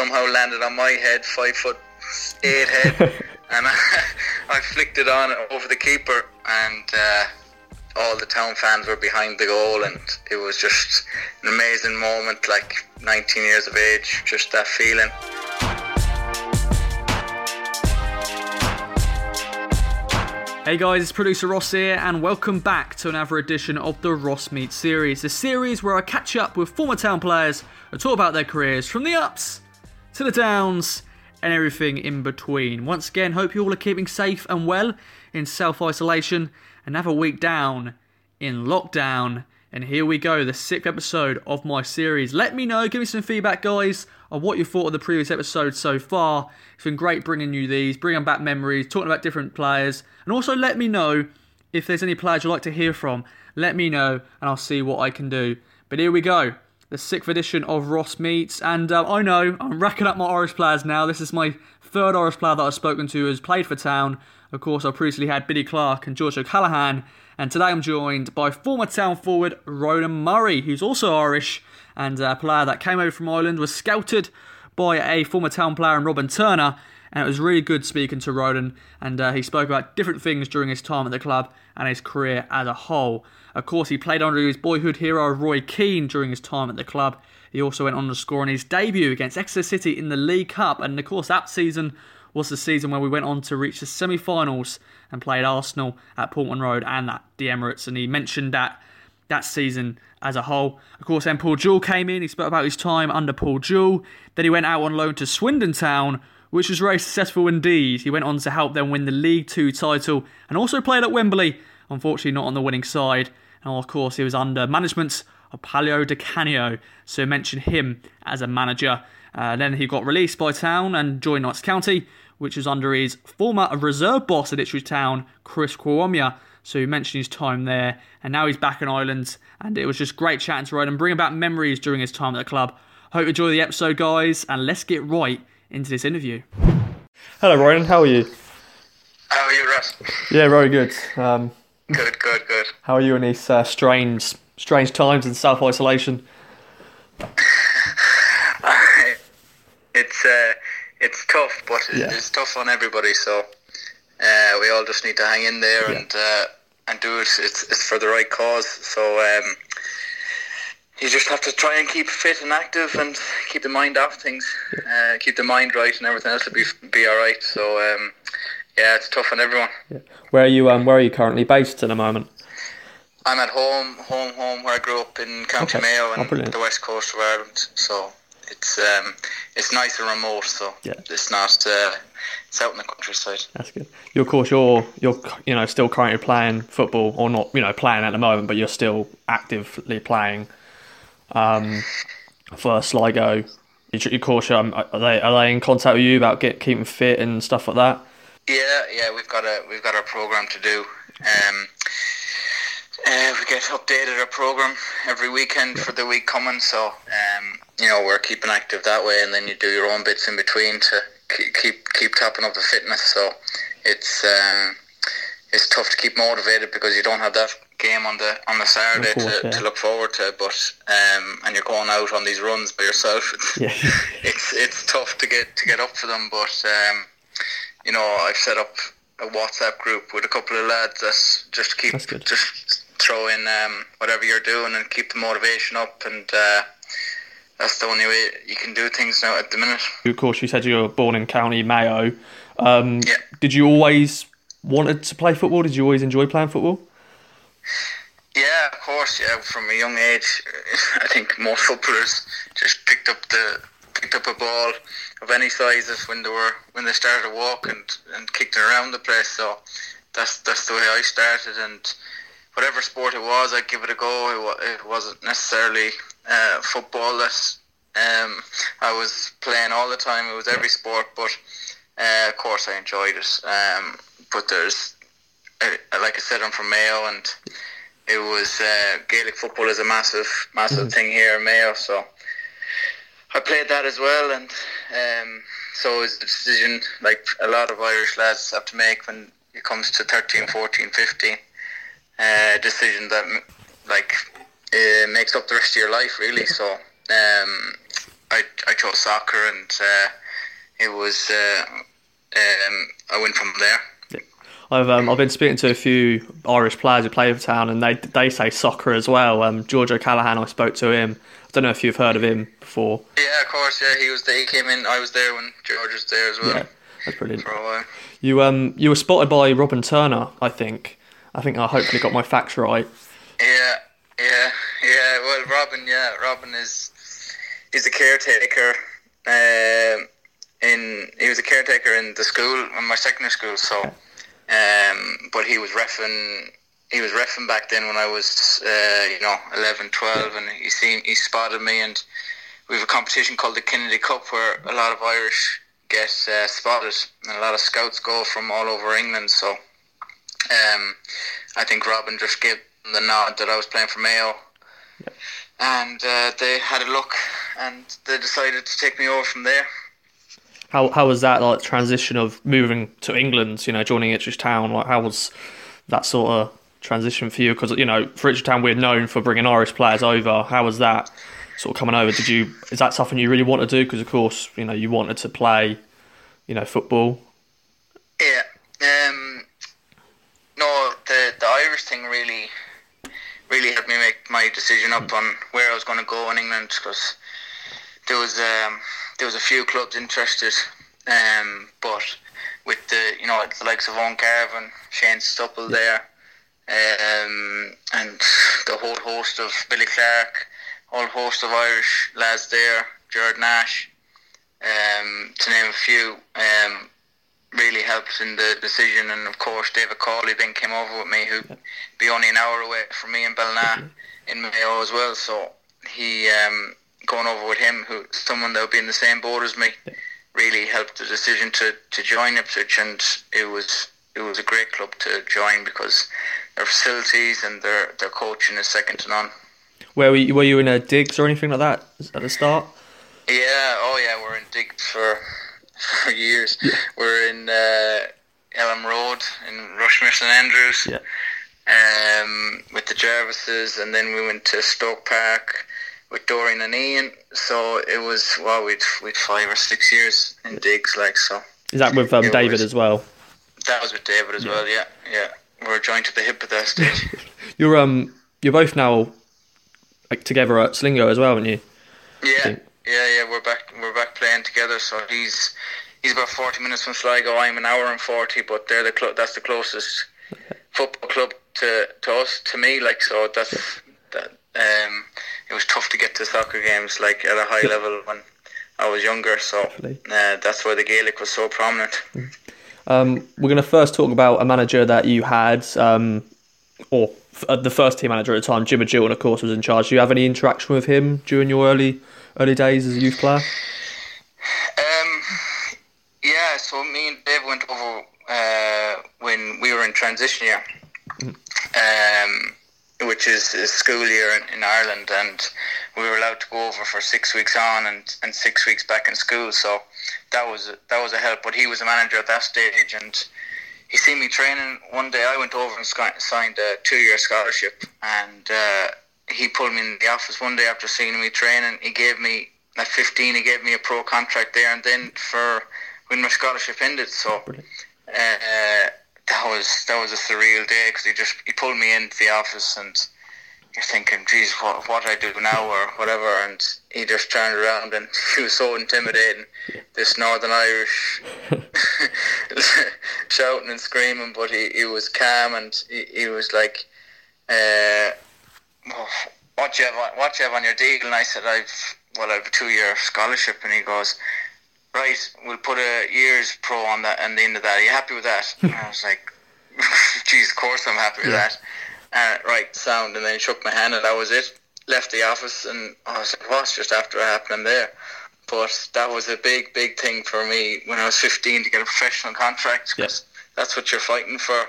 somehow landed on my head, five foot eight head, and I, I flicked it on over the keeper, and uh, all the town fans were behind the goal, and it was just an amazing moment. Like 19 years of age, just that feeling. Hey guys, it's producer Ross here, and welcome back to another edition of the Ross Meets series. The series where I catch up with former town players and talk about their careers from the ups to the downs and everything in between. Once again, hope you all are keeping safe and well in self isolation. Another week down in lockdown. And here we go, the sixth episode of my series. Let me know, give me some feedback, guys, on what you thought of the previous episode so far. It's been great bringing you these, bringing back memories, talking about different players, and also let me know if there's any players you'd like to hear from. Let me know, and I'll see what I can do. But here we go, the sixth edition of Ross Meets, and uh, I know I'm racking up my Irish players now. This is my third Irish player that I've spoken to who's played for Town. Of course, I previously had Billy Clark and George O'Callaghan, and today I'm joined by former Town forward Ronan Murray, who's also Irish and a player that came over from Ireland, was scouted by a former Town player in Robin Turner, and it was really good speaking to Ronan, and uh, he spoke about different things during his time at the club and his career as a whole. Of course, he played under his boyhood hero Roy Keane during his time at the club. He also went on to score in his debut against Exeter City in the League Cup, and of course, that season was the season where we went on to reach the semi finals and played Arsenal at Portman Road and at the Emirates. And he mentioned that that season as a whole. Of course, then Paul Jewell came in. He spoke about his time under Paul Jewell. Then he went out on loan to Swindon Town, which was very successful indeed. He went on to help them win the League Two title and also played at Wembley. Unfortunately, not on the winning side. And of course, he was under management of Paolo Di Canio, so mention him as a manager. Uh, then he got released by Town and joined Notts County, which was under his former reserve boss at Ipswich Town, Chris Kiwomya. So he mentioned his time there, and now he's back in Ireland. And it was just great chatting to Ronan, bringing back memories during his time at the club. Hope you enjoy the episode, guys, and let's get right into this interview. Hello, Ronan. How are you? How are you, Ross? Yeah, very good. Um, Good, good, good. how are you in these uh, strange, strange times in self isolation? It's uh, it's tough, but Yeah. it's tough on everybody. So uh, we all just need to hang in there Yeah. and uh, and do it. It's it's for the right cause. So um, you just have to try and keep fit and active and keep the mind off things. Uh, keep the mind right, and everything else will be be all right. So um, yeah, it's tough on everyone. Where are you? Um, where are you currently based at the moment? I'm at home, home, home, where I grew up in County Okay. Mayo Oh, and brilliant. the west coast of Ireland. So it's um, it's nice and remote. So Yeah. it's not uh, it's out in the countryside. That's good. You're, of course, you're you're you know still currently playing football, or not you know playing at the moment, but you're still actively playing um, for Sligo. You, of course, um, are they are they in contact with you about get keeping fit and stuff like that? Yeah, yeah, we've got a we've got our program to do. Um, uh, we get updated our program every weekend for the week coming. So um, you know we're keeping active that way, and then you do your own bits in between to keep keep, keep topping up the fitness. So it's um, it's tough to keep motivated because you don't have that game on the on the Saturday course, to, yeah. to look forward to. But um, and you're going out on these runs by yourself. Yeah. it's it's tough to get to get up for them, but um, you know I've set up a WhatsApp group with a couple of lads that's just keep just throw in um, whatever you're doing and keep the motivation up, and uh, that's the only way you can do things now at the minute. Of course, you said you were born in County Mayo. Um, Yeah. Did you always wanted to play football? Did you always enjoy playing football? Yeah, of course. Yeah, from a young age, I think most footballers just picked up the picked up a ball of any sizes when they were when they started to walk and, and kicked around the place. So that's that's the way I started. And whatever sport it was, I'd give it a go. It, it wasn't necessarily uh, football that um, I was playing all the time. It was every sport, but uh, of course I enjoyed it. Um, but there's, like I said, I'm from Mayo, and it was uh, Gaelic football is a massive, massive thing here in Mayo. So I played that as well, and um, so it was a decision like a lot of Irish lads have to make when it comes to 13, 14, 15. Uh, decision that like uh, makes up the rest of your life, really. So um, I I chose soccer, and uh, it was uh, um, I went from there. I've um, I've been speaking to a few Irish players who play for town, and they they say soccer as well. Um, George O'Callaghan, I spoke to him. I don't know if you've heard of him before. Yeah, of course. Yeah, he was there. He came in. I was there when George was there as well. Yeah, that's brilliant. For a while. You um you were spotted by Robin Turner, I think. I think I hopefully got my facts right. Yeah, yeah, yeah. Well, Robin, yeah, Robin is is a caretaker. Um, in he was a caretaker in the school, in my secondary school. So, um, but he was refing. He was refing back then when I was, uh, you know, 11, 12, and he seen he spotted me, and we have a competition called the Kennedy Cup where a lot of Irish get uh, spotted, and a lot of scouts go from all over England. So, um, I think Robin just gave them the nod that I was playing for Mayo, and uh, they had a look, and they decided to take me over from there. How how was that like transition of moving to England? You know, joining Ipswich Town. Like, how was that sort of transition for you? Because you know, for Ipswich Town, we're known for bringing Irish players over. How was that sort of coming over? Did you is that something you really want to do? Because of course, you know, you wanted to play, you know, football. Yeah. Um, no, the the Irish thing really, really helped me make my decision up on where I was going to go in England because there was um, there was a few clubs interested, um, but with the you know the likes of Owen Garvin, Shane Supple there, um, and the whole host of Billy Clark, whole host of Irish lads there, Jared Nash, um, to name a few, um, really helped in the decision. And of course, David Cawley then came over with me, who'd be only an hour away from me in Ballina in Mayo as well. So he um, going over with him, who someone that would be in the same boat as me, really helped the decision to, to join Ipswich, and it was it was a great club to join because their facilities and their their coaching is second to none. Where were you, were you in a digs or anything like that at the start? Yeah, oh yeah, we're in digs for for years. We're in uh, Elm Road in Rushmere St Andrews. Yeah. Um, with the Jarvises, and then we went to Stoke Park with Dorian and Ian. So it was well, we'd we'd five or six years in digs, like so. Is that with um, David was- as well? That was with David as well. Yeah, yeah. We're joined at the hip at that stage. You're um you're both now like together at Sligo as well, aren't you? Yeah, yeah, yeah. We're back. We're back playing together. So he's he's about forty minutes from Sligo. I'm an hour and forty, but they're the clo- that's the closest football club to, to us to me. Like so, that's that. Um, it was tough to get to soccer games like at a high level when I was younger. So uh, that's why the Gaelic was so prominent. Um, we're going to first talk about a manager that you had, um, or f- uh, the first team manager at the time, Jim Magilton, of course, was in charge. Do you have any interaction with him during your early early days as a youth player? Um, yeah, so me and Dave went over uh, when we were in transition year, um, which is a school year in, in Ireland, and we were allowed to go over for six weeks on and, and six weeks back in school. So that was that was a help. But he was a manager at that stage, and he seen me training one day. I went over and signed a two year scholarship, and uh, he pulled me in the office one day after seeing me training. He gave me at 15. He gave me a pro contract there, and then for when my scholarship ended. So uh, that was that was a surreal day because he just he pulled me into the office and you're thinking, geez, what what I do now or whatever, and he just turned around and he was so intimidating. This Northern Irish shouting and screaming, but he, he was calm and he, he was like, uh, "What you have on, what you have on your deal?" And I said, "I've well, I've a two year scholarship," and he goes. Right, we'll put a year's pro on that and the end of that. Are you happy with that? and I was like, geez, of course I'm happy with Yeah. that. Uh, right, sound, and then he shook my hand, and that was it. Left the office, and I was like, what's just after happening there? But that was a big, big thing for me when I was 15 to get a professional contract. contract. 'cause That's what you're fighting for.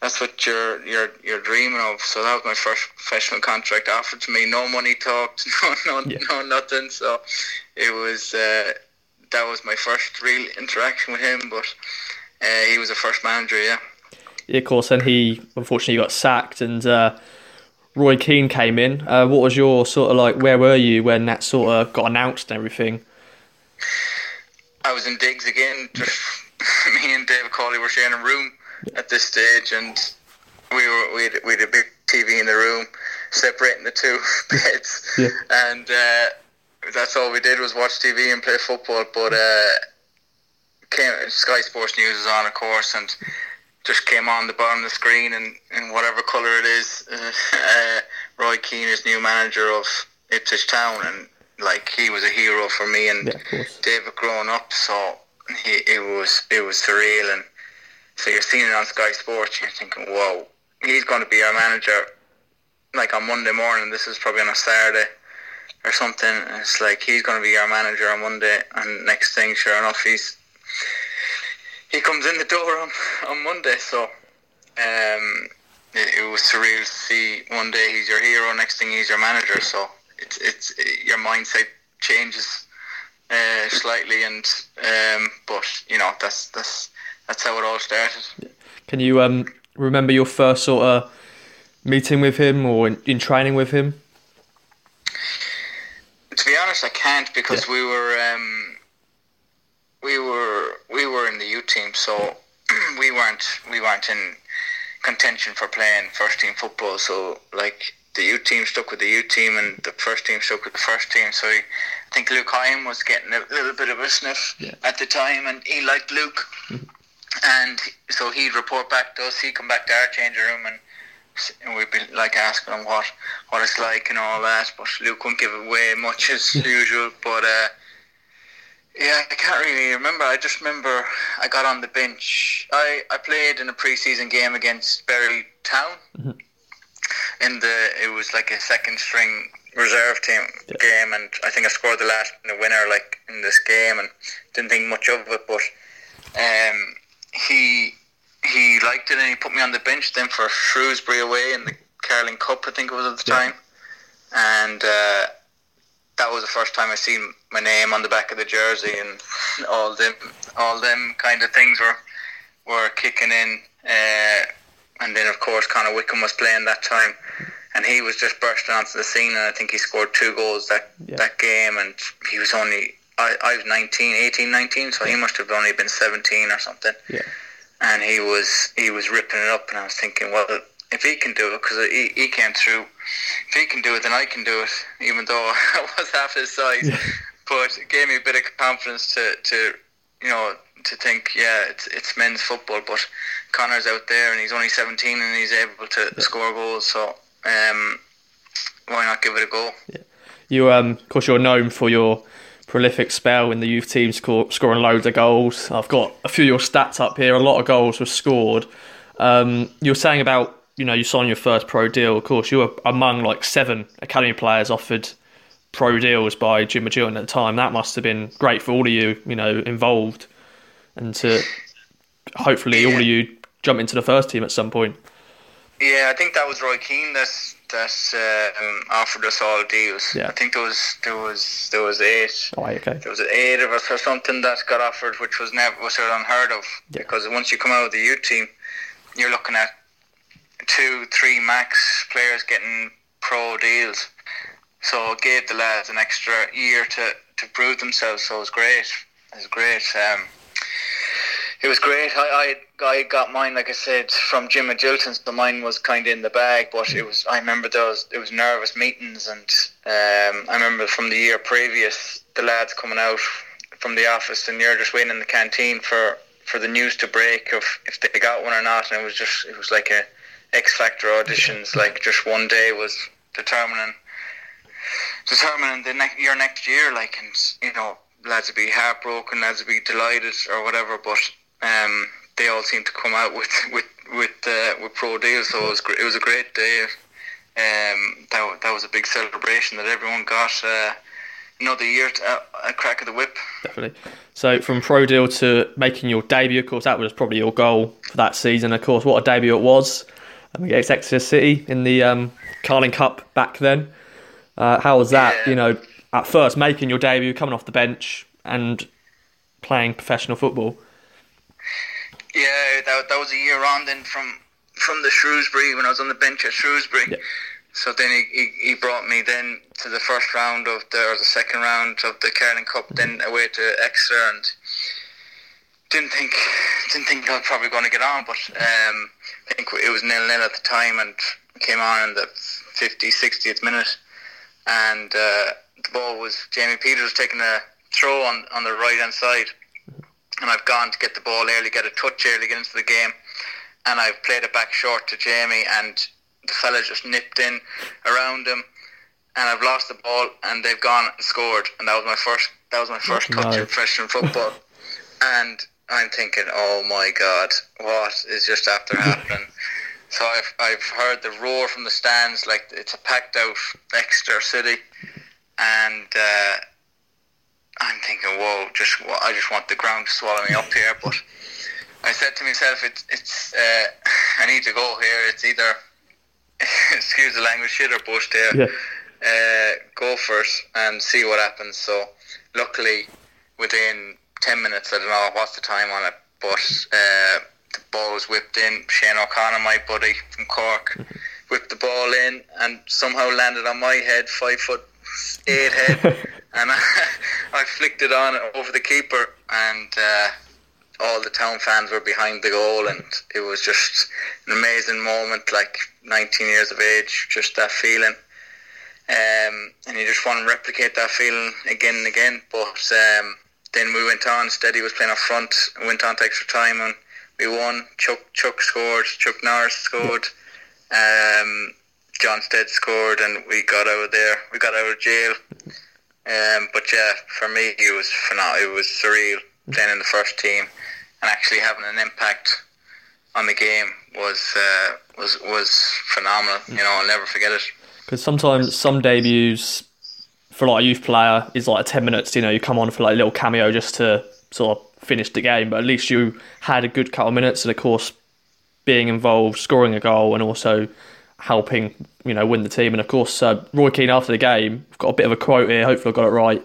That's what you're you're you're dreaming of. So that was my first professional contract offered to me. No money talked, no no Yeah. no nothing. So it was uh, that was my first real interaction with him. But uh, he was a first manager, yeah. Yeah, of course, and he unfortunately got sacked, and uh, Roy Keane came in. Uh, what was your sort of like? Where were you when that sort of got announced and everything? I was in digs again. Just me and David Cawley were sharing a room at this stage, and we were we had, we had a big TV in the room, separating the two beds, Yeah. and uh, that's all we did was watch TV and play football. But uh, came Sky Sports News is on, of course, and just came on the bottom of the screen and in whatever colour it is, uh, uh, Roy Keane is new manager of Ipswich Town, and like he was a hero for me and Yeah. David growing up. So he, it was it was surreal, and so you're seeing it on Sky Sports, you're thinking, whoa, he's going to be our manager. Like on Monday morning, this is probably on a Saturday or something. It's like he's going to be our manager on Monday, and next thing, sure enough, he's he comes in the door on, on Monday. So um, it, it was surreal to see one day he's your hero, next thing he's your manager. So it's it's your mindset changes uh, slightly, and um, but you know that's that's that's how it all started. Can you um, remember your first sort of meeting with him or in, in training with him? To be honest, I can't because we were um, we were we were in the U team, so we weren't we weren't in contention for playing first team football. So like the U team stuck with the U team, and the first team stuck with the first team. So I think Luke Hyam was getting a little bit of a sniff Yeah. at the time, and he liked Luke, and so he'd report back to us. He'd come back to our changing room and. And we'd be like asking him what, what it's like and all that, but Luke wouldn't give away much as usual. But uh, yeah, I can't really remember. I just remember I got on the bench. I, I played in a preseason game against Bury Town. In the it was like a second string reserve team game, and I think I scored the last the winner like in this game, and didn't think much of it. But um, he he liked it, and he put me on the bench then for Shrewsbury away in the Carling Cup, I think it was at the Yeah. time, and. Uh, that was the first time I seen my name on the back of the jersey, and all them, all them kind of things were were kicking in. Uh, and then, of course, Conor Wickham was playing that time, and he was just bursting onto the scene. And I think he scored two goals that Yeah. that game, and he was only I, I was 19, 18, 19, so he must have only been seventeen or something. Yeah. And he was he was ripping it up, and I was thinking, well, if he can do it, because he, he came through, if he can do it, then I can do it, even though I was half his size. But it gave me a bit of confidence to, to you know, to think, yeah, it's it's men's football, but Conor's out there and he's only 17 and he's able to score goals, so um, why not give it a go? You, um, of course, you're known for your prolific spell in the youth team, score, scoring loads of goals. I've got a few of your stats up here. A lot of goals were scored. Um, you were saying about, you know, you signed your first pro deal. Of course, you were among like seven academy players offered pro deals by Jim McGill at the time. That must have been great for all of you, you know, involved, and to hopefully all of you jump into the first team at some point. Yeah, I think that was Roy Keane that that um, offered us all deals. Yeah. I think there was there was there was eight. Oh, okay. There was eight of us or something that got offered, which was never was sort of unheard of. Yeah. Because once you come out of the youth team, you're looking at two, three max players getting pro deals. So it gave the lads an extra year to, to prove themselves. So it was great. It was great. Um, it was great. I, I I got mine, like I said, from Jim and Agilton. So mine was kind of in the bag, but it was. I remember those. It was nervous meetings, and um, I remember from the year previous, the lads coming out from the office, and you're just waiting in the canteen for for the news to break of if they got one or not. And it was just. It was like a X Factor auditions. Like just one day was determining determining the next your next year. Like, and you know, lads would be heartbroken, lads would be delighted or whatever. But um, they all seemed to come out with with with uh, with pro deals. So it was it was a great day. Um, that that was a big celebration that everyone got uh, another year to, uh, a crack of the whip. Definitely. So from pro deal to making your debut, of course, that was probably your goal for that season. Of course, what a debut it was um, against Exeter City in the um, Carling Cup back then. Uh, how was that? Yeah. You know, at first making your debut, coming off the bench, and playing professional football. Yeah, that, that was a year on then from from the Shrewsbury when I was on the bench at Shrewsbury. Yeah. so then he, he, he brought me then to the first round of the or the second round of the Carling Cup, then away to Exeter, and didn't think didn't think I was probably going to get on, but um, I think it was nil nil at the time, and came on in the 50, 60th minute, and uh, the ball was Jaime Peters taking a throw on on the right hand side, and I've gone to get the ball early, get a touch early, get into the game, and I've played it back short to Jamie, and the fella just nipped in around him, and I've lost the ball, and they've gone and scored, and that was my first that was my first touch in professional football, and I'm thinking, oh my god, what is just after happening? So I've I've heard the roar from the stands, like it's a packed out Exeter City, and uh, I'm thinking, whoa, just I just want the ground to swallow me up here. But I said to myself, it's it's uh, I need to go here. It's either excuse the language, shit or bust there. Yeah. Uh, go first and see what happens. So luckily, within ten minutes, I don't know what's the time on it, but uh, the ball was whipped in. Shane O'Connor, my buddy from Cork, whipped the ball in and somehow landed on my head, five foot eight head, and I, I flicked it on over the keeper, and uh, all the town fans were behind the goal, and it was just an amazing moment. Like 19 years of age, just that feeling. Um, and you just want to replicate that feeling again and again. But um, then we went on. Steady was playing up front. Went on to extra time, and we won. Chuck Chuck scored. Chuck Norris scored. Um, John Stead scored, and we got out of there. We got out of jail. Um, but yeah, for me, it was phenomenal. It was surreal playing in the first team and actually having an impact on the game was uh, was was phenomenal. You know, I'll never forget it. Because sometimes some debuts for like a youth player is like ten minutes. You know, you come on for like a little cameo just to sort of finish the game, but at least you had a good couple of minutes, and of course, being involved, scoring a goal, and also helping you know win the team. And of course, uh, Roy Keane after the game got a bit of a quote here. Hopefully, I got it right.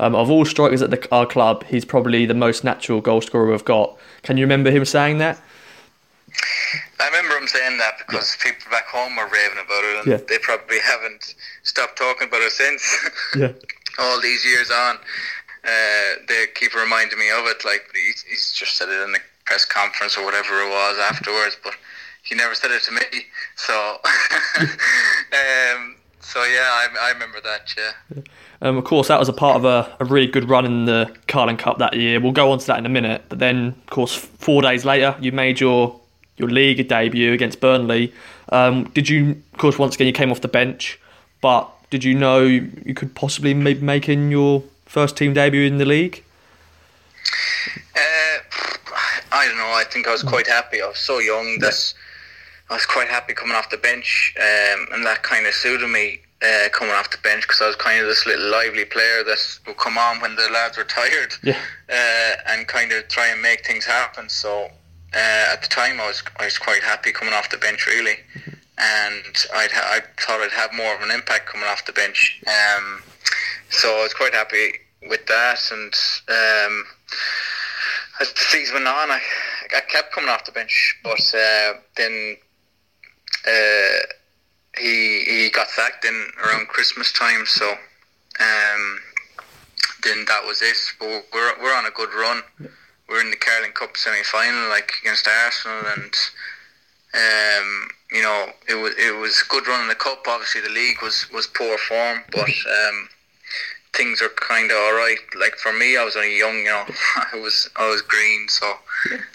Um, of all strikers at the, our club, he's probably the most natural goal scorer we've got. Can you remember him saying that? I remember him saying that because yeah. people back home were raving about it, and yeah. they probably haven't stopped talking about it since. yeah. All these years on, uh, they keep reminding me of it. Like he's, he's just said it in the press conference or whatever it was afterwards, but he never said it to me. So, um, so yeah, I, I remember that. Yeah. Um, of course, that was a part of a, a, really good run in the Carling Cup that year. We'll go on to that in a minute. But then, of course, four days later, you made your your league debut against Burnley. Um, did you, of course, once again you came off the bench, but did you know you could possibly maybe make in your first team debut in the league? Uh, I don't know. I think I was quite happy. I was so young that I was quite happy coming off the bench, um, and that kind of suited me uh, coming off the bench because I was kind of this little lively player that would come on when the lads were tired yeah. uh, and kind of try and make things happen. So uh, at the time, I was I was quite happy coming off the bench, really, mm-hmm. and I'd ha- I thought I'd have more of an impact coming off the bench. Um, so I was quite happy with that, and um, as the season went on, I I kept coming off the bench, but uh, then. Uh, he he got sacked in around Christmas time, so um, then that was it. But we're we're on a good run. We're in the Carling Cup semi final, like against Arsenal, and um, you know it was it was a good run in the cup. Obviously, the league was was poor form, but um, things are kind of all right. Like for me, I was only young, you know. I was I was green, so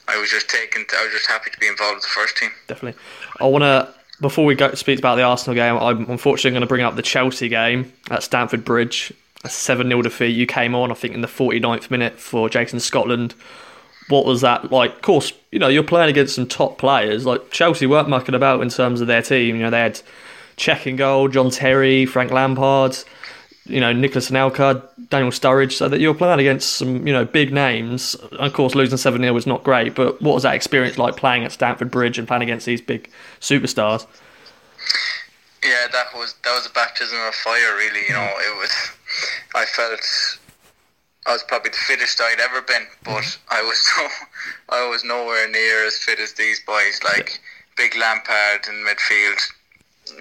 I was just taken. I was just happy to be involved with the first team. Definitely. I want to before we go speak about the Arsenal game, I'm unfortunately going to bring up the Chelsea game at Stamford Bridge. A 7 0 defeat. You came on, I think, in the 49th minute for Jason Scotland. What was that like? Of course, you know, you're playing against some top players. Like, Chelsea weren't mucking about in terms of their team. You know, they had Cech in goal, John Terry, Frank Lampard, you know, Nicolas Anelka, Daniel Sturridge, so that you're playing against some, you know, big names. Of course, losing 7 0 was not great, but what was that experience like playing at Stamford Bridge and playing against these big superstars? Yeah, that was that was a baptism of fire. Really, you know, it was. I felt I was probably the fittest I'd ever been, but mm-hmm. I was no, I was nowhere near as fit as these boys. Like big Lampard in midfield,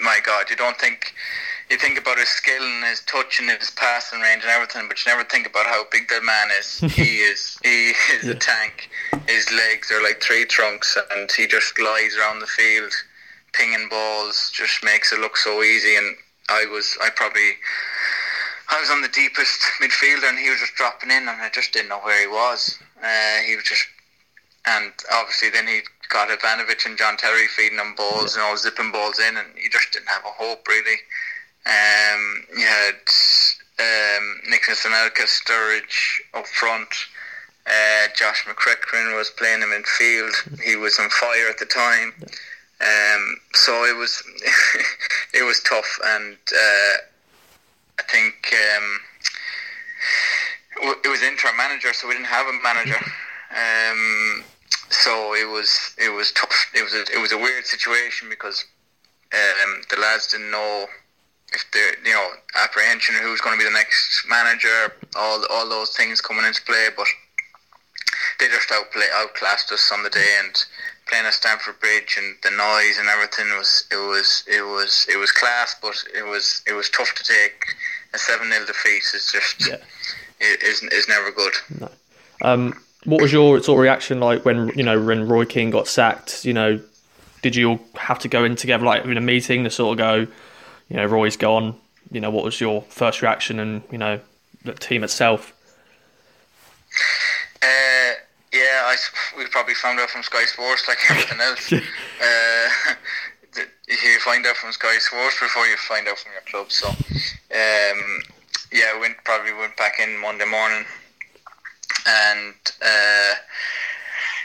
my God, you don't think you think about his skill and his touch and his passing range and everything, but you never think about how big that man is. he is he is yeah. a tank. His legs are like tree trunks, and he just glides around the field, pinging balls. Just makes it look so easy. And I was I probably I was on the deepest midfielder, and he was just dropping in, and I just didn't know where he was. Uh, he was just, and obviously then he got Ivanovic and John Terry feeding him balls, yeah. you know, zipping balls in, and he just didn't have a hope really. Um, you had um, Nicholas Anelka, Sturridge up front. Uh, Josh McEachran was playing in field. He was on fire at the time. Um, so it was it was tough, and uh, I think um, it was interim manager, so we didn't have a manager. Um, so it was it was tough. It was a, it was a weird situation because um, the lads didn't know if they you know apprehension of who's going to be the next manager, all all those things coming into play, but they just outplay outclassed us on the day and playing at Stamford Bridge and the noise and everything was it was it was it was class, but it was it was tough to take a seven 0 defeat. It's just yeah. it is is never good. No. Um, what was your sort of reaction like when you know when Roy Keane got sacked? You know, did you all have to go in together like in a meeting to sort of go? You know, Roy's gone. You know, what was your first reaction and, you know, the team itself? Uh, yeah, I, we probably found out from Sky Sports like everything else. uh, you find out from Sky Sports before you find out from your club. So, um, yeah, went probably went back in Monday morning, and uh,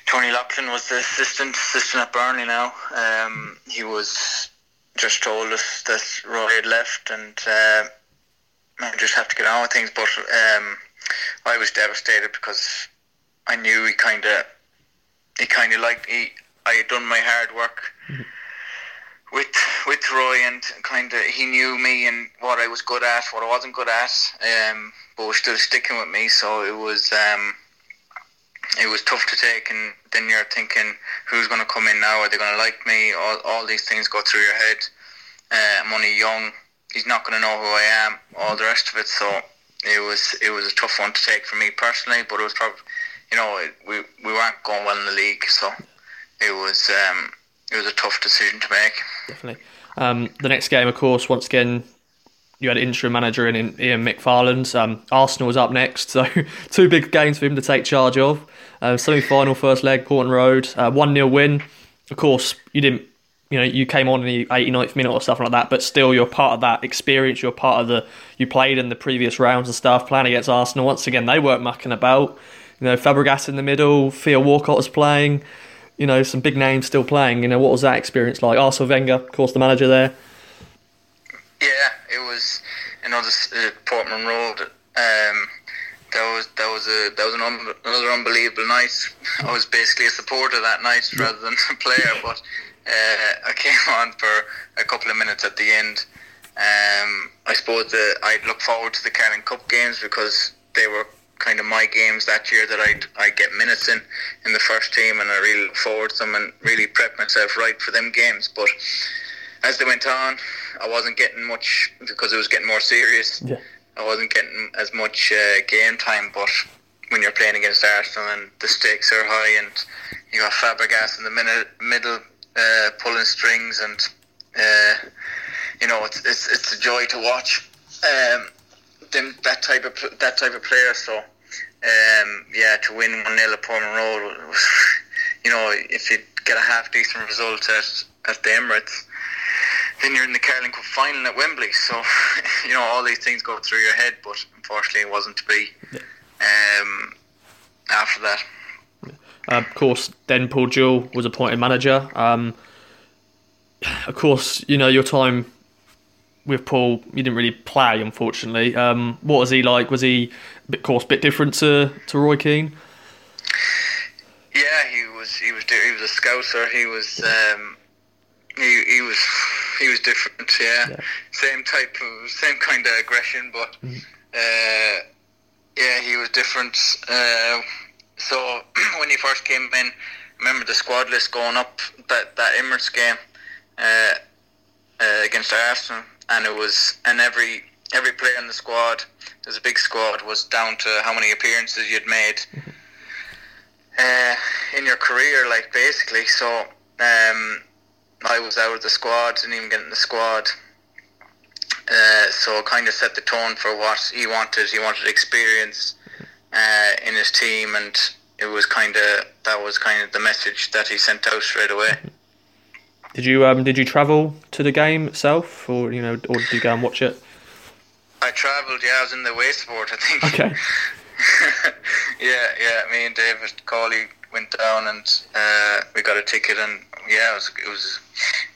Tony Loughlin was the assistant assistant at Burnley now. Um, he was just told us that Roy had left and uh, I just have to get on with things. But um, I was devastated because I knew he kind of he kind of liked he I had done my hard work. Mm-hmm. With with Roy and kind of he knew me and what I was good at, what I wasn't good at, um, but was still sticking with me. So it was um, it was tough to take, and then you're thinking, who's going to come in now? Are they going to like me? All, all these things go through your head. Uh, I'm only young. He's not going to know who I am. All the rest of it. So it was it was a tough one to take for me personally, but it was probably, you know, it, we we weren't going well in the league, so it was um, it was a tough decision to make. Definitely. Um, the next game, of course, once again, you had interim manager in, Ian McParland. Um, Arsenal was up next, so two big games for him to take charge of. Uh, semi-final, first leg, Portman Road, uh, one 0 win. Of course, you didn't. You know, you came on in the 89th minute or something like that, but still, you're part of that experience. You're part of the. You played in the previous rounds and stuff. Playing against Arsenal once again, they weren't mucking about. You know, Fabregas in the middle, Theo Walcott was playing. You know, some big names still playing. You know, what was that experience like? Arsene Wenger, of course, the manager there. Yeah, it was. You know, this uh, Portman Road. Um, that was that was a that was an un- another unbelievable night. I was basically a supporter that night rather than a player, but uh, I came on for a couple of minutes at the end. Um, I suppose that I'd look forward to the Carling Cup games because they were kind of my games that year that I'd, I'd get minutes in in the first team, and I really look forward to them and really prep myself right for them games. But as they went on, I wasn't getting much because it was getting more serious. Yeah. I wasn't getting as much uh, game time, but when you're playing against Arsenal and the stakes are high, and you got Fabregas in the minute, middle uh, pulling strings, and uh, you know it's, it's it's a joy to watch um, them that type of that type of player. So um, yeah, to win one 0 at Portman Road, you know if you get a half decent result at at the Emirates then you're in the Carling Cup final at Wembley. So, you know, all these things go through your head, but unfortunately, it wasn't to be. Um, after that, uh, of course, then Paul Jewell was appointed manager. Um, of course, you know your time with Paul. You didn't really play, unfortunately. Um, what was he like? Was he, of course, a bit different to, to Roy Keane? Yeah, he was. He was. He was a scouser. He was. Um, he, he was he was different. Yeah. yeah. same type of same kind of aggression, but mm. uh, yeah, he was different. Uh, so when he first came in, remember the squad list going up that that Emirates game. Uh, uh, against Arsenal, and it was and every every player in the squad, there's a big squad, was down to how many appearances you'd made uh, in your career, like basically. So um, I was out of the squad, didn't even get in the squad. Uh, so it kind of set the tone for what he wanted. He wanted experience uh, in his team, and it was kind of that was kind of the message that he sent out straight away. Did you um did you travel to the game itself, or you know, or did you go and watch it? I travelled. Yeah, I was in the sport. I think. Okay. yeah, yeah. Me and David Cawley went down, and uh, we got a ticket, and yeah, it was it was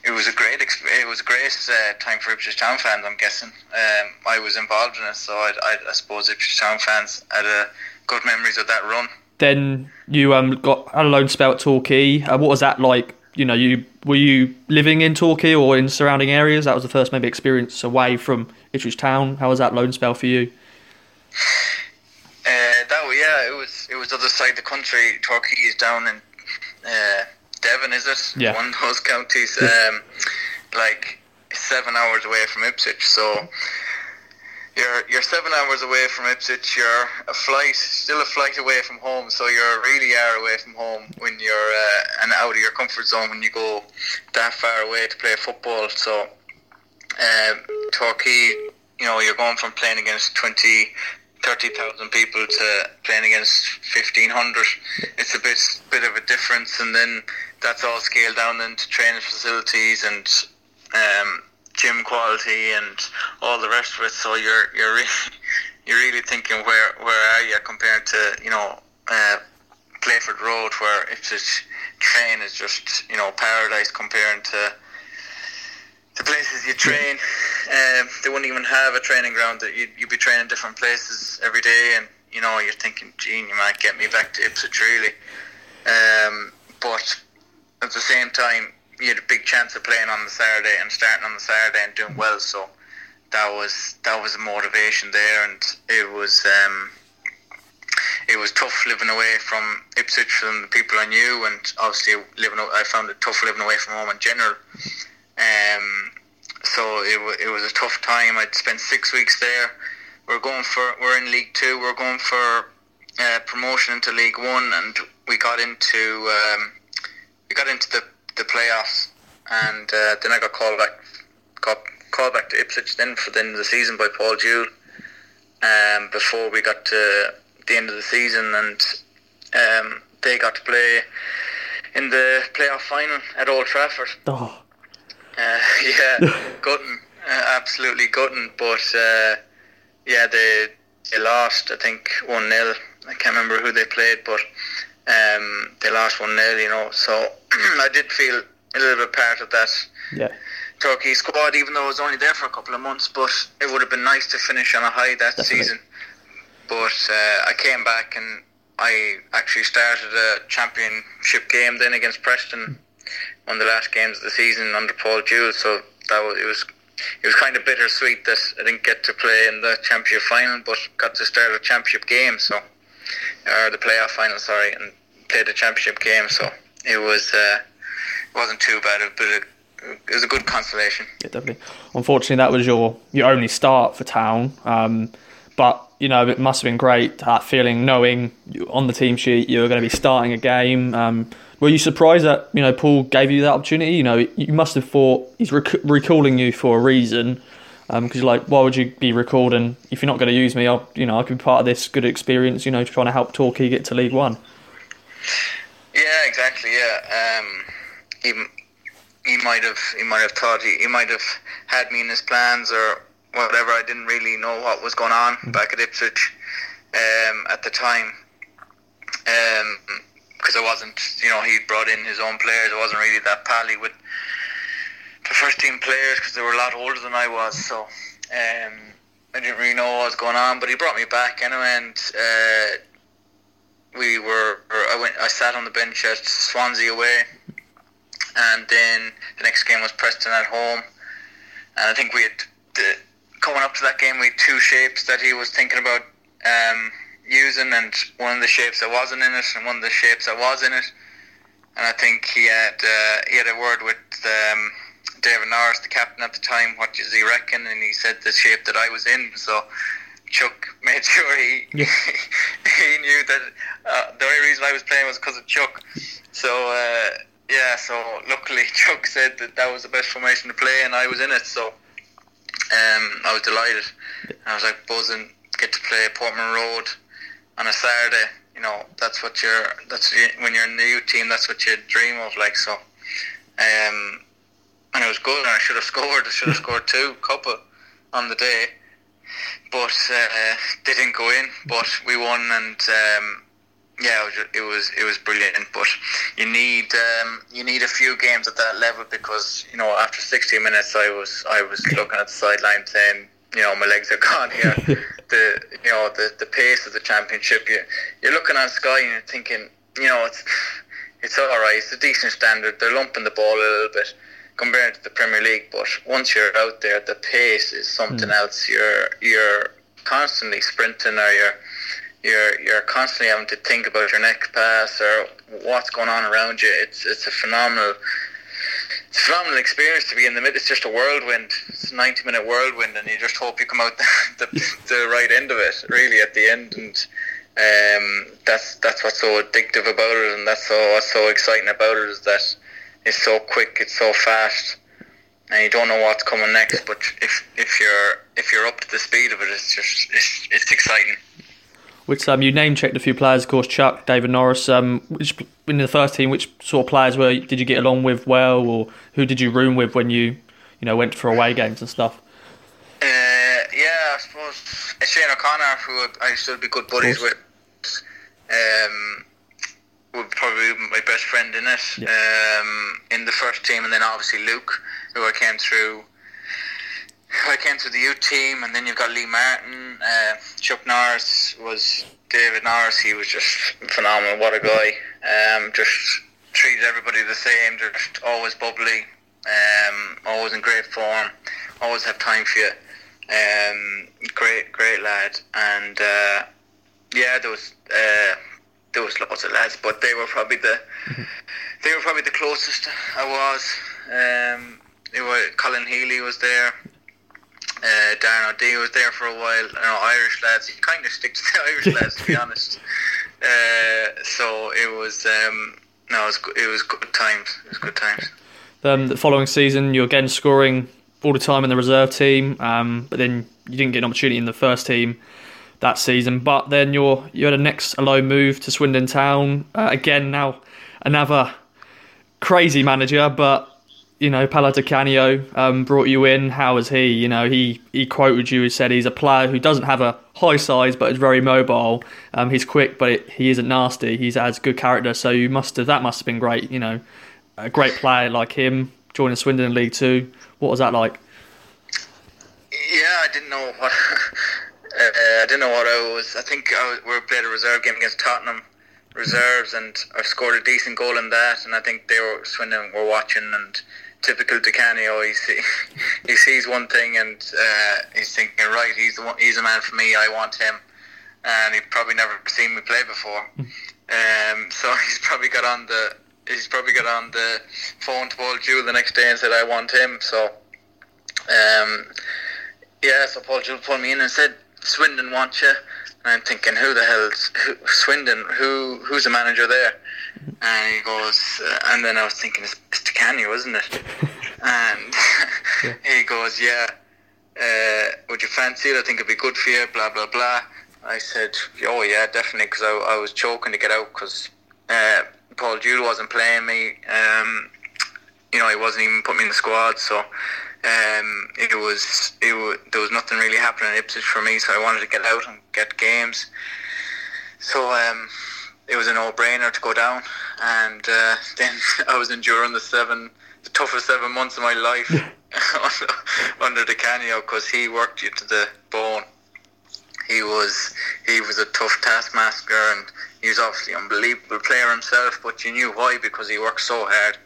it was a great it was a great uh, time for Ipswich Town fans. I'm guessing. Um, I was involved in it, so I, I, I suppose Ipswich Town fans had uh, good memories of that run. Then you um got a loan spell at Torquay. Uh, what was that like? You know, you were you living in Torquay or in surrounding areas? That was the first maybe experience away from Ipswich Town. How was that loan spell for you? Uh, that yeah, it was it was the other side of the country. Torquay is down in uh, Devon, is it? Yeah. One of those counties, um, like seven hours away from Ipswich. So you're you're seven hours away from Ipswich. You're a flight, still a flight away from home. So you're really are away from home when you're uh, and out of your comfort zone when you go that far away to play football. So um, Torquay, you know, you're going from playing against 20, 30,000 people to playing against 1,500. It's a bit bit of a difference, and then that's all scaled down into training facilities and um, gym quality and all the rest of it. So you're you're really, you're really thinking where where are you compared to you know uh, Playford Road, where Ipswich train is just you know paradise comparing to the places you train. Um, they wouldn't even have a training ground. That you'd, you'd be training different places every day, and you know you're thinking, Gene, you might get me back to Ipswich really. Um, but at the same time, you had a big chance of playing on the Saturday and starting on the Saturday and doing well. So that was that was a motivation there, and it was um, it was tough living away from Ipswich from the people I knew, and obviously living. I found it tough living away from home in general. Um, so it, it was a tough time. I'd spent six weeks there. We're going for we're in League Two. We're going for uh, promotion into League One, and we got into um, got into the, the playoffs, and uh, then I got called back got called back to Ipswich then for the end of the season by Paul Jewell. Um, before we got to the end of the season, and um, they got to play in the playoff final at Old Trafford. Oh, Uh, yeah, gutting, uh, absolutely gutting. But uh, yeah, they they lost. I think one 0 I can't remember who they played, but um, they lost one 0 You know, so I did feel a little bit part of that yeah. Torquay squad, even though I was only there for a couple of months. But it would have been nice to finish on a high that Definitely. season. But uh, I came back and I actually started a championship game then against Preston, one of the last games of the season under Paul Jewell. So that was it was it was kind of bittersweet that I didn't get to play in the championship final, but got to start a championship game. So or the playoff final, sorry, and played a championship game. So it was uh, wasn't too bad, but it, it was a good consolation. Yeah, definitely. Unfortunately, that was your your only start for Town. Um, but you know, it must have been great that feeling, knowing on the team sheet you were going to be starting a game. Um, were you surprised that you know Paul gave you that opportunity? You know, you must have thought he's rec- recalling you for a reason. Because you're like, why would you be? And if you're not going to use me, I'll, you know, I could be part of this good experience. You know, trying to help Torquay get to League One. Yeah, exactly. Yeah, um, he he might have he might have thought he, he might have had me in his plans or whatever. I didn't really know what was going on back at Ipswich um, at the time, because I wasn't. You know, he brought in his own players. I wasn't really that pally with the first team players because they were a lot older than I was. So. Um, I didn't really know what was going on, but he brought me back anyway, and uh, we were I went I sat on the bench at Swansea away and then the next game was Preston at home and I think we had the, coming up to that game we had two shapes that he was thinking about um, using and one of the shapes that wasn't in it and one of the shapes that was in it and I think he had uh, he had a word with um, David Norris, the captain at the time, what does he reckon? And he said the shape that I was in. So Chuck made sure he yeah. he knew that uh, the only reason I was playing was because of Chuck. So uh, yeah, so luckily Chuck said that that was the best formation to play, and I was in it. So um, I was delighted. I was like buzzing, get to play Portman Road on a Saturday. You know, that's what you're. That's when you're in the youth team. That's what you dream of. Like so, um, and it was good. And I should have scored. I should have scored two, couple on the day, but uh, didn't go in. But we won, and um, yeah, it was, it was it was brilliant. But you need um, you need a few games at that level because you know after 60 minutes, I was I was looking at the sideline saying, you know, my legs are gone here. the you know the the pace of the championship. You you're looking on Sky and you're thinking, you know, it's it's all right. It's a decent standard. They're lumping the ball a little bit compared to the Premier League, but once you're out there, the pace is something mm. else. You're you're constantly sprinting, or you're you're you're constantly having to think about your next pass or what's going on around you. It's it's a phenomenal it's a phenomenal experience to be in the middle. It's just a whirlwind. It's a 90 minute whirlwind, and you just hope you come out the, the, the right end of it, really, at the end. And um, that's that's what's so addictive about it, and that's so what's so exciting about it is that it's so quick, it's so fast, and you don't know what's coming next. But if if you're if you're up to the speed of it, it's just it's, it's exciting. Which um, you name checked a few players, of course, Chuck, David Norris. Um, which in the first team, which sort of players were did you get along with well, or who did you room with when you, you know, went for away games and stuff? Uh, yeah, I suppose Shane O'Connor, who I still be good buddies with, um, would probably be my best friend in it. Yeah. Um, in the first team, and then obviously Luke, who I came through I came to the youth team, and then you've got Lee Martin. Uh, Chuck Norris was David Norris. He was just phenomenal. What a guy! Um, just treated everybody the same. Just always bubbly. Um, always in great form. Always have time for you. Um, great, great lad. And uh, yeah, there was uh, there was lots of lads, but they were probably the mm-hmm. they were probably the closest I was. Um, they were Colin Healy was there. Uh, Darren O'D was there for a while. You know, Irish lads. You kind of stick to the Irish lads, to be honest. Uh, so it was um, no, it was it was good times. It was good times. Um, the following season, you're again scoring all the time in the reserve team, um, but then you didn't get an opportunity in the first team that season. But then you're you had a next a low move to Swindon Town uh, again. Now another crazy manager, but you know, Paolo Di Canio um, brought you in. How was he? You know, he, he quoted you. He said he's a player who doesn't have a high size, but is very mobile. Um, he's quick, but he isn't nasty. He has good character. So you must have that must have been great. You know, a great player like him joining Swindon League Two. What was that like? Yeah, I didn't know what. uh, I didn't know what I was. I think I was, we played a reserve game against Tottenham reserves, and I scored a decent goal in that. And I think they were Swindon were watching and typical Di Canio. He, see, he sees one thing and uh, he's thinking, right, he's the one, he's a man for me. I want him, and he probably never seen me play before. Um, so he's probably got on the he's probably got on the phone to Paul Jewell the next day and said, I want him. So, um, yeah, so Paul Jewell pulled me in and said, Swindon want you. And I'm thinking, who the hell's who, Swindon? Who who's the manager there? And he goes, uh, and then I was thinking, it's, Di Canio, isn't it? and yeah. he goes, yeah. Uh, would you fancy it? I think it'd be good for you. Blah blah blah. I said, oh yeah, definitely, because I, I was choking to get out because uh, Paul Jewell wasn't playing me. Um, you know, he wasn't even putting me in the squad, so um, it was it was there was nothing really happening in Ipswich for me. So I wanted to get out and get games. So um, it was a no-brainer to go down, and uh, then I was enduring the seven, the toughest seven months of my life under Di Canio because he worked you to the bone. He was he was a tough taskmaster, and he was obviously an unbelievable player himself. But you knew why because he worked so hard,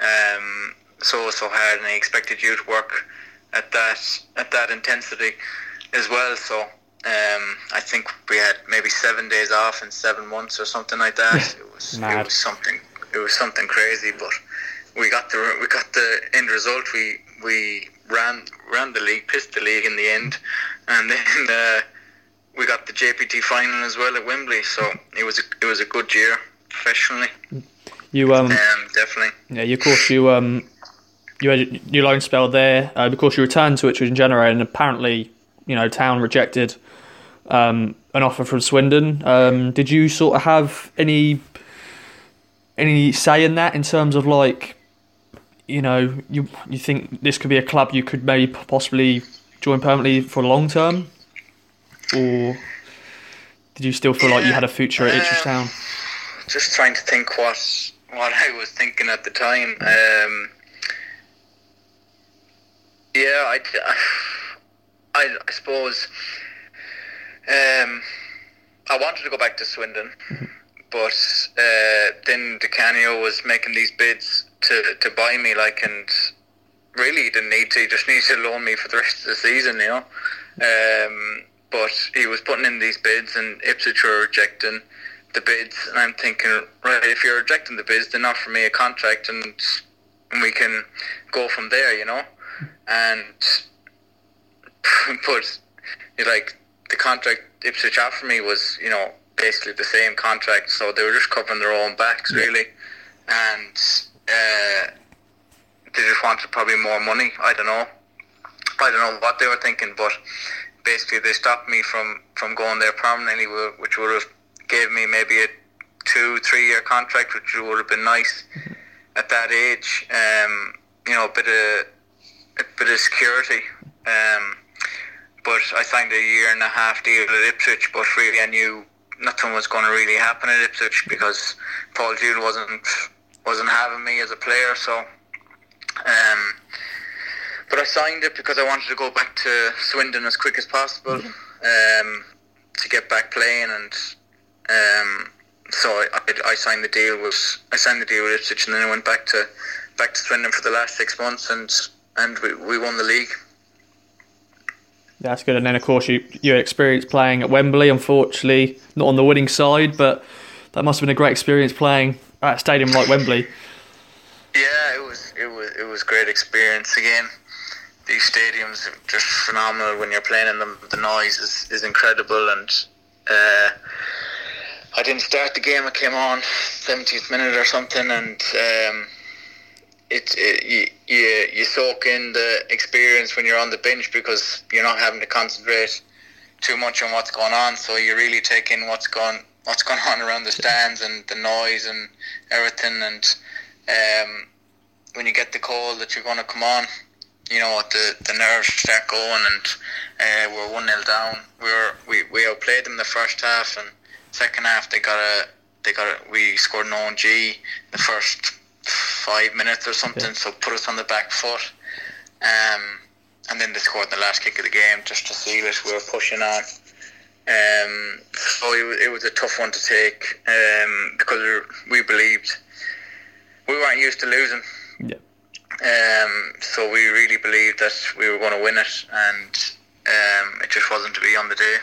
um, so so hard, and he expected you to work at that at that intensity as well. So um, I think we had maybe seven days off in seven months or something like that. It was it was something it was something crazy, but we got the we got the end result. We we ran ran the league, pissed the league in the end, and then uh, we got the JPT final as well at Wembley. So it was a, it was a good year professionally. You um, Um, definitely. yeah, you, of course you um, you had your loan spell there. Uh, of course, you returned to Ipswich in January, and apparently, you know, Town rejected um, an offer from Swindon. Um, did you sort of have any any say in that in terms of like, you know, you you think this could be a club you could maybe possibly join permanently for long term, or did you still feel like you had a future at Ipswich um, Town? Just trying to think what what I was thinking at the time. Um, yeah, I, I, I suppose um, I wanted to go back to Swindon, but uh, then Di Canio was making these bids to, to buy me, like, and really he didn't need to. He just needed to loan me for the rest of the season, you know. Um, but he was putting in these bids, and Ipswich were rejecting the bids, and I'm thinking, right, if you're rejecting the bids, then offer me a contract, and and we can go from there, you know. And but like the contract Ipswich offered me was, you know, basically the same contract, so they were just covering their own backs, really, and uh, they just wanted probably more money. I don't know. I don't know what they were thinking, but basically they stopped me from, from going there permanently, which would have gave me maybe a two, three year contract, which would have been nice at that age. Um, you know, a bit of a bit of security. Um, but I signed a year and a half deal at Ipswich, but really I knew nothing was going to really happen at Ipswich because Paul Jewell wasn't wasn't having me as a player. So, um, but I signed it because I wanted to go back to Swindon as quick as possible um, to get back playing, and um, so I, I, I signed the deal with I signed the deal with Ipswich, and then I went back to back to Swindon for the last six months, and and we, we won the league. That's good. And then, of course, you your experience playing at Wembley. Unfortunately, not on the winning side, but that must have been a great experience playing at a stadium like Wembley. Yeah, it was it was it was great experience again. These stadiums are just phenomenal when you're playing in them. The noise is, is incredible, and uh, I didn't start the game. I came on 70th minute or something, and um, it, it you, you you soak in the experience when you're on the bench because you're not having to concentrate too much on what's going on. So you really take in what's going what's going on around the stands and the noise and everything. And um, when you get the call that you're going to come on, you know the the nerves start going, and uh, we're one 0 down. We were we we outplayed them the first half, and second half they got a they got a, we scored an ONG the first five minutes or something, so put us on the back foot. Um, and then they scored the last kick of the game just to seal it. We were pushing on. Um, so it was, it was a tough one to take um, because we, believed we weren't used to losing. Yeah. Um, so we really believed that we were going to win it, and um, it just wasn't to be on the day.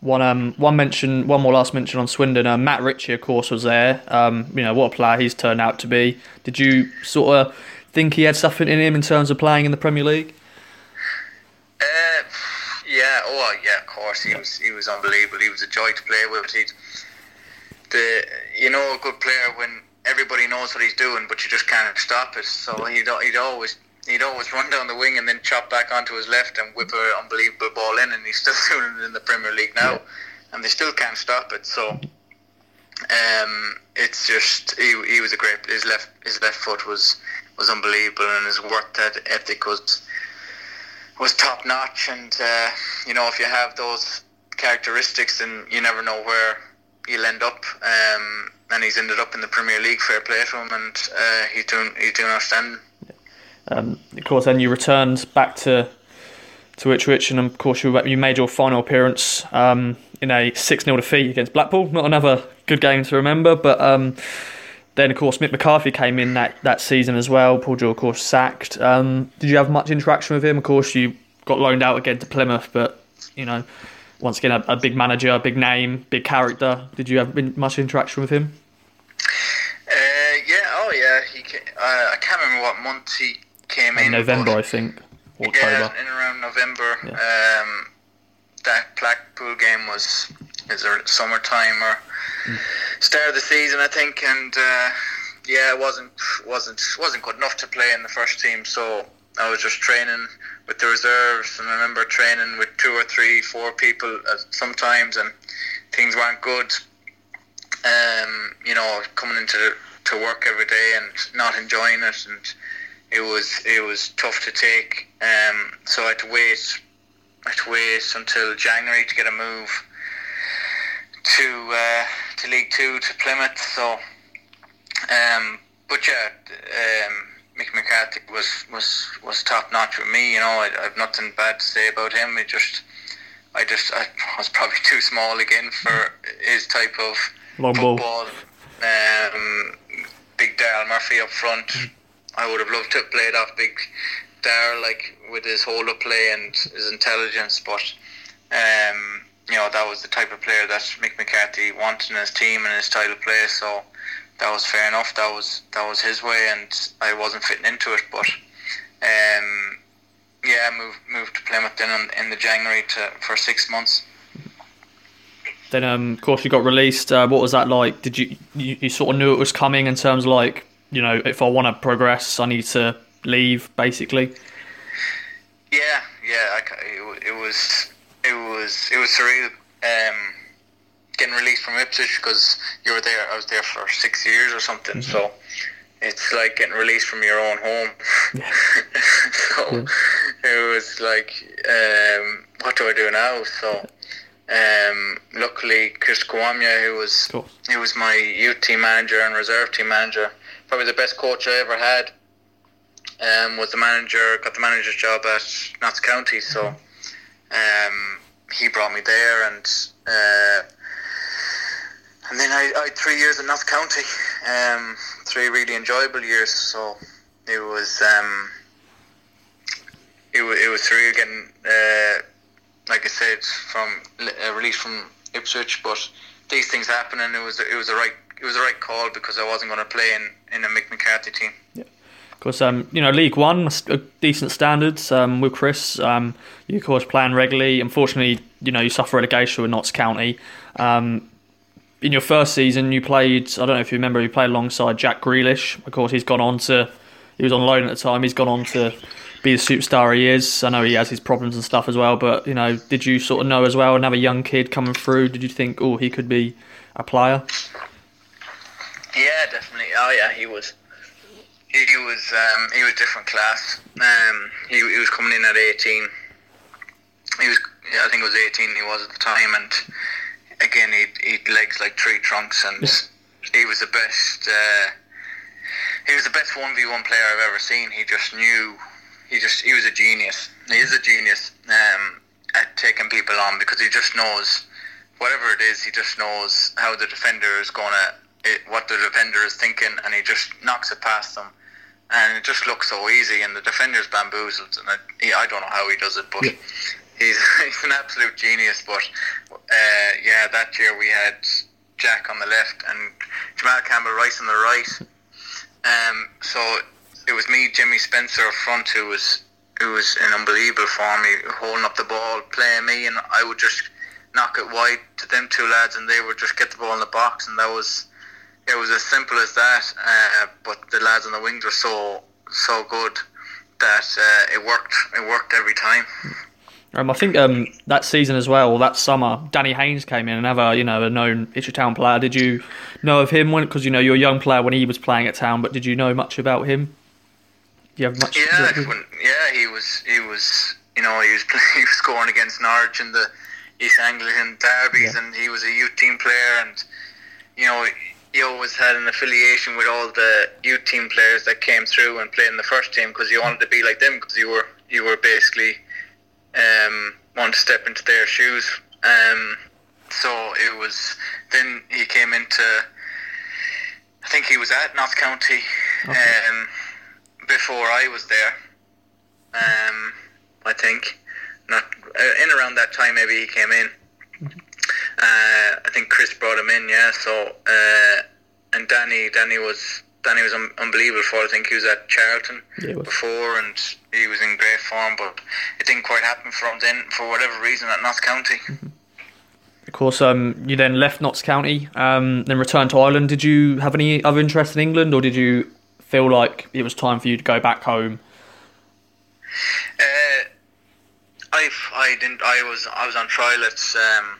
One um one mention, one more last mention on Swindon. Uh, Matt Ritchie, of course, was there. Um, you know what a player he's turned out to be. Did you sort of think he had something in him in terms of playing in the Premier League? Uh, yeah, oh yeah, of course he was he was unbelievable. He was a joy to play with. He'd, the you know a good player when everybody knows what he's doing, but you just can't stop it. So he'd he'd always he'd always run down the wing and then chop back onto his left and whip an unbelievable ball in, and he's still doing it in the Premier League now, and they still can't stop it. So. Um, it's just he, he was a great. His left his left foot was was unbelievable, and his work ethic was was top notch. And uh, you know, if you have those characteristics, then you never know where you'll end up. Um, and he's ended up in the Premier League. Fair play to him, and uh, he's doing he's doing outstanding. Um, of course, then you returned back to to Ipswich, and of course you you made your final appearance um, in a six 0 defeat against Blackpool. Not another good game to remember, but um, then of course Mick McCarthy came in that, that season as well. Paul Jewell, of course, sacked. Um, did you have much interaction with him? Of course, you got loaned out again to Plymouth, but you know, once again, a, a big manager, a big name, big character. Did you have much interaction with him? Uh, yeah, oh yeah. He, uh, I can't remember what month he came in. In November, I think. Or Yeah, October. in around November. Um, that Blackpool game was is a summertime or start of the season, I think, and uh, yeah, it wasn't wasn't wasn't good enough to play in the first team. So I was just training with the reserves, and I remember training with two or three, four people at sometimes, and things weren't good. Um, you know, coming into to work every day and not enjoying it, and it was it was tough to take. Um, so I had to wait. I had to wait until January to get a move to uh, to League Two to Plymouth. So, um, but yeah, um, Mick McCarthy was was was top notch with me. You know, I, I have nothing bad to say about him. It just, I just, I was probably too small again for his type of Long ball. football. Um, big Daryl Murphy up front. I would have loved to have played off big Daryl, like with his hold up play and his intelligence, but um, you know that was the type of player that Mick McCarthy wanted in his team and his style of play. So that was fair enough. That was that was his way, and I wasn't fitting into it. But um, yeah, moved moved to Plymouth then in, in the January to for six months. Then, um, of course, you got released. Uh, what was that like? Did you, you you sort of knew it was coming in terms of like you know if I want to progress, I need to leave basically. Yeah, yeah, I, it, it was it was it was surreal. Um, getting released from Ipswich because you were there. I was there for six years or something. So it's like getting released from your own home. so it was like, um, what do I do now? So. Um, luckily, Chris Kiwomya, who was Cool. who was my youth team manager and reserve team manager, probably the best coach I ever had, um, was the manager, got the manager's job at Notts County. So um, he brought me there, and uh, and then I, I had three years at Notts County, um, three really enjoyable years. So it was um, it, it was surreal getting, uh, like I said, from uh, release from Ipswich, but these things happen, and it was it was the right it was the right call because I wasn't going to play in, in a Mick McCarthy team. Yeah. Because um, you know, League One, uh, decent standards. Um, with Chris, um, you of course playing regularly. Unfortunately, you know you suffer relegation with Notts County. Um, in your first season, you played. I don't know if you remember, you played alongside Jack Grealish. Of course, he's gone on to. He was on loan at the time. He's gone on to be the superstar he is. I know he has his problems and stuff as well. But you know, did you sort of know as well? Another young kid coming through. Did you think, oh, he could be a player? Yeah, definitely. Oh yeah, he was. He was um, he was different class. Um, he, he was coming in at eighteen. He was yeah, I think it was eighteen. He was at the time, and again he'd, he'd legs like tree trunks, and he was the best. Uh, he was the best one v one player I've ever seen. He just knew. He just he was a genius. He is a genius um, at taking people on because he just knows whatever it is. He just knows how the defender is gonna it, what the defender is thinking, and he just knocks it past them. And it just looks so easy, and the defender's bamboozled. And I, he, I don't know how he does it, but he's he's an absolute genius. But uh, yeah, that year we had Jack on the left and Jamal Campbell-Ryce on the right. Um, so it was me, Jimmy Spencer up front, who was who was in unbelievable form, he, holding up the ball, playing me, and I would just knock it wide to them two lads, and they would just get the ball in the box, and that was it was as simple as that. Uh, but the lads on the wings were so so good that uh, it worked. It worked every time. Um, I think um, that season as well, that summer, Danny Haynes came in, another you know a known Ipswich Town player. Did you know of him when? Because you know you're a young player when he was playing at Town, but did you know much about him? Do you have much? Yeah, when, yeah, he was he was you know he was he was scoring against Norwich in the East Anglian derbies, Yeah. and he was a youth team player, and you know he always had an affiliation with all the youth team players that came through and played in the first team because you wanted to be like them because you were you were basically um, wanted to step into their shoes. Um, so it was then he came into I think he was at Notts County um, before I was there. Um, I think not uh, in around that time maybe he came in. Uh, I think Chris brought him in, yeah. So uh, and Danny, Danny was Danny was un- unbelievable for. I think he was at Charlton Yeah, was. before, and he was in great form. But it didn't quite happen for him then, for whatever reason, at Notts County. Of course, um, you then left Notts County, um, then returned to Ireland. Did you have any other interest in England, or did you feel like it was time for you to go back home? Uh, I I didn't. I was I was on trial at um,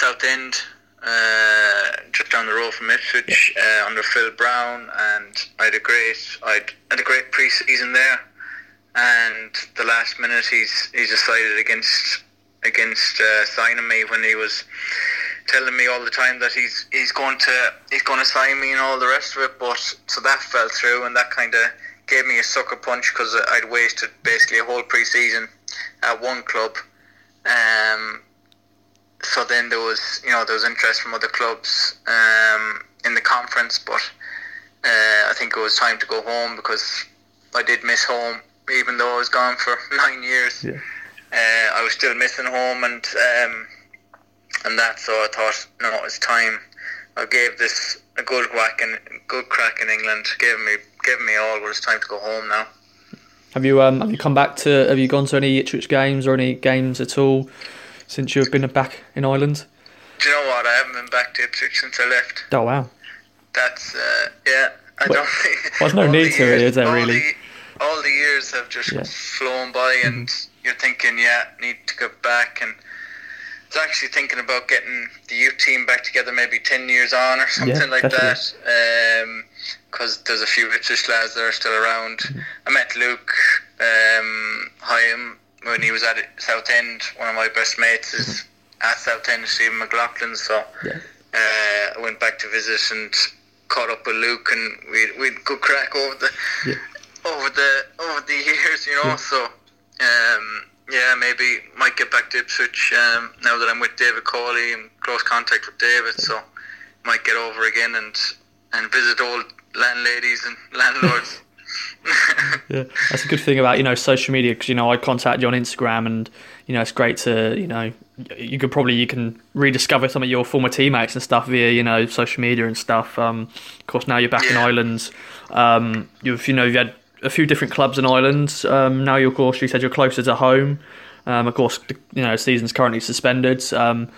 Southend, uh, just down the road from Ipswich, uh, under Phil Brown, and I had a great I had a great pre-season there. And the last minute, he's he's decided against against uh, signing me when he was telling me all the time that he's he's going to he's going to sign me and all the rest of it. But so that fell through, and that kind of gave me a sucker punch because I'd wasted basically a whole pre-season at one club. Um, so then there was you know there was interest from other clubs um, in the conference, but uh, I think it was time to go home because I did miss home, even though I was gone for nine years. Yeah. Uh, I was still missing home and um, and that, so I thought, no, it's time. I gave this a good whack and good crack in England. Gave me gave me all, but it's time to go home now. Have you um, have you come back to? Have you gone to any Ipswich games or any games at all since you've been back in Ireland? Do you know what? I haven't been back to Ipswich since I left. Oh wow! That's uh, yeah. I Well, don't think. there's no need to, years- is there, all really? The, all the years have just Yeah. flown by, and you're thinking, yeah, need to get back. And I was actually thinking about getting the youth team back together, maybe ten years on or something like definitely. that. Because there's a few Ipswich lads that are still around. Mm-hmm. I met Luke um, Hyam when he was at Southend. One of my best mates is at Southend, Stephen McLaughlin. So. Yeah. uh, I went back to visit and caught up with Luke, and we we good crack over the Yeah. over the over the years, you know. Yeah. So um, yeah, maybe might get back to Ipswich um, now that I'm with David Cawley in close contact with David. So might get over again and and visit old landladies and landlords. Yeah, that's a good thing about you know social media because you know I contact you on Instagram and you know it's great to you know you could probably you can rediscover some of your former teammates and stuff via you know social media and stuff. Um, of course, now you're back in Ireland. Um, you've you know you've had a few different clubs in Ireland. Um, now of course you said you're closer to home. Um, of course, the, you know season's currently suspended. Um,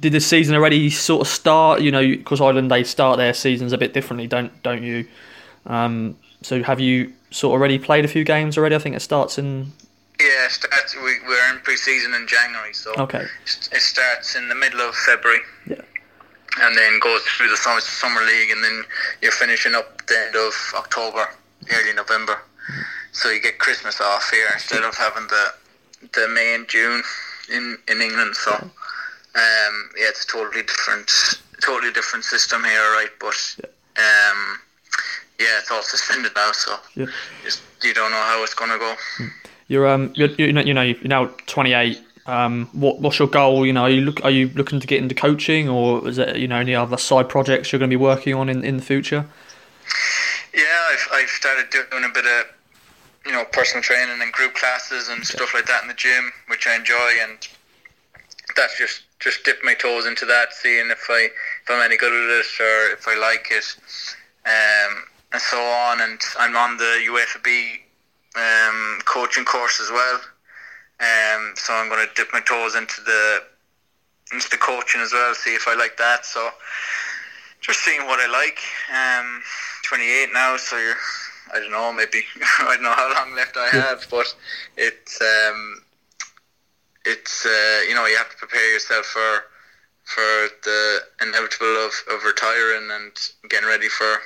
did the season already sort of start? You know, because Ireland they start their seasons a bit differently, don't don't you? Um, so have you sort of already played a few games already? I think it starts in yeah, starts, we we're in pre-season in January, so okay. it starts in the middle of February. Yeah. and then goes through the summer, summer league, and then you're finishing up the end of October, early November. So you get Christmas off here instead of having the the May and June in in England. So um, yeah, it's a totally different, totally different system here, right? But um, yeah, it's all suspended now, so Yeah. just you don't know how it's gonna go. You're um you're, you know you know you're now 28. Um, what what's your goal? You know, are you look are you looking to get into coaching, or is it you know any other side projects you're going to be working on in, in the future? Yeah, I've, I've started doing a bit of, you know, personal training and group classes and stuff like that in the gym, which I enjoy, and that's just just dip my toes into that, seeing if I if I'm any good at it or if I like it, um, and so on. And I'm on the UEFA B um, coaching course as well, um, so I'm going to dip my toes into the into the coaching as well, see if I like that. So just seeing what I like. Um, 28 now, so you're, I don't know, maybe I don't know how long left I have, but it's um, it's uh, you know you have to prepare yourself for for the inevitable of, of retiring and getting ready for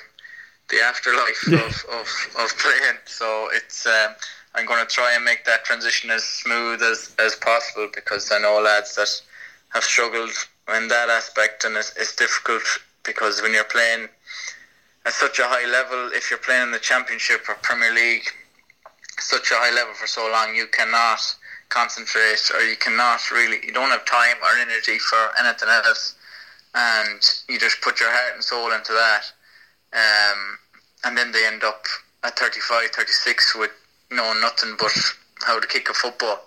the afterlife Yeah. of, of, of playing. So it's um, I'm going to try and make that transition as smooth as, as possible because I know lads that have struggled in that aspect and it's, it's difficult because when you're playing at such a high level, if you're playing in the Championship or Premier League, such a high level for so long, you cannot concentrate or you cannot really, you don't have time or energy for anything else. And you just put your heart and soul into that. Um, and then they end up at 35, 36 with knowing nothing but how to kick a football.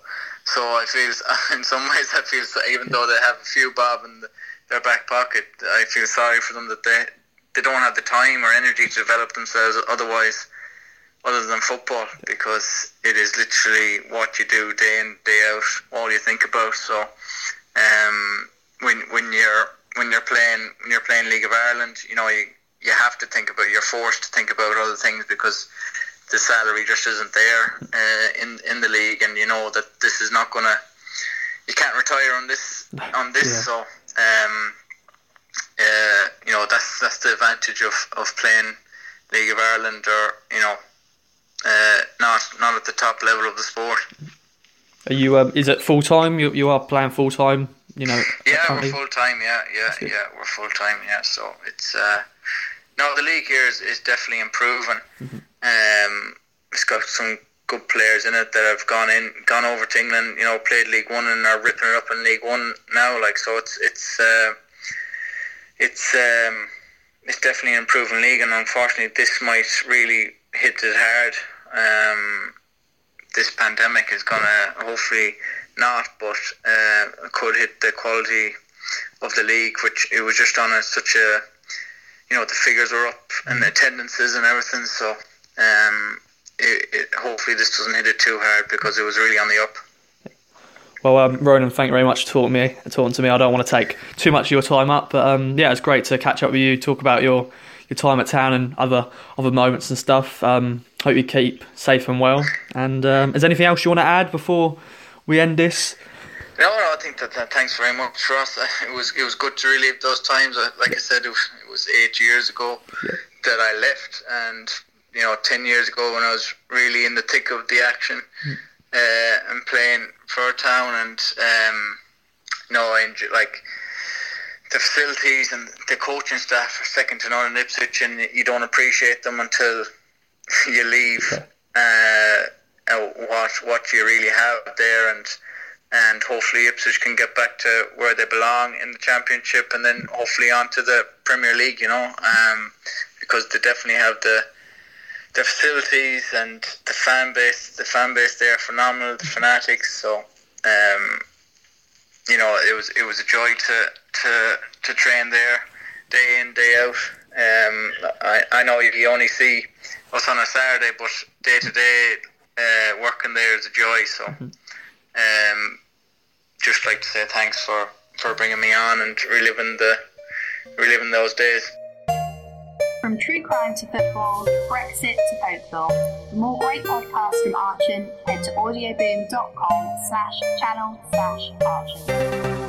So I feel, in some ways, I feel, even though they have a few bob in the, their back pocket, I feel sorry for them that they they don't have the time or energy to develop themselves otherwise other than football because it is literally what you do day in day out all you think about so um, when when you're when you're playing when you're playing League of Ireland you know you you have to think about you're forced to think about other things because the salary just isn't there uh, in in the league and you know that this is not gonna you can't retire on this on this yeah. so um, uh, you know that's that's the advantage of, of playing League of Ireland or you know uh, not not at the top level of the sport. Are you? Um, is it full time? You you are playing full time? You know. Yeah, currently? we're full time. Yeah, yeah, yeah. We're full time. Yeah, so it's uh, no, the league here is, is definitely improving. Mm-hmm. Um, it's got some good players in it that have gone in, gone over to England. You know, played League One and are ripping it up in League One now. Like so, it's it's uh, it's um, it's definitely an improving league, and unfortunately, this might really hit it hard. Um, this pandemic is gonna hopefully not, but uh, could hit the quality of the league, which it was just on a, such a, you know, the figures are up and the attendances and everything. So um, it, it, hopefully this doesn't hit it too hard because it was really on the up. Well, um, Ronan, thank you very much for talking me, talking to me. I don't want to take too much of your time up, but um, yeah, it's great to catch up with you, talk about your your time at town and other other moments and stuff. Um, hope you keep safe and well. And um, is there anything else you want to add before we end this? No, no, I think that, that thanks very much for us. It was it was good to relive those times. Like I said, it was, was eight years ago yeah. that I left, and you know, ten years ago when I was really in the thick of the action mm. uh, and playing for a town, and um, you know, I enjoy, like the facilities and the coaching staff are second to none in Ipswich, and you don't appreciate them until you leave. Uh, what what you really have there, and and hopefully Ipswich can get back to where they belong in the championship, and then hopefully on to the Premier League. You know, um, because they definitely have the the facilities and the fan base. The fan base there are phenomenal. The fanatics. So. Um, you know, it was it was a joy to to to train there day in day out. Um, I I know you only see us on a Saturday, but day to day working there is a joy. So, mm-hmm. um, just like to say thanks for for bringing me on and reliving the reliving those days. From true crime to football, Brexit to folklore. For more great podcasts from Archon, head to audioboom.com slash channel slash Archon.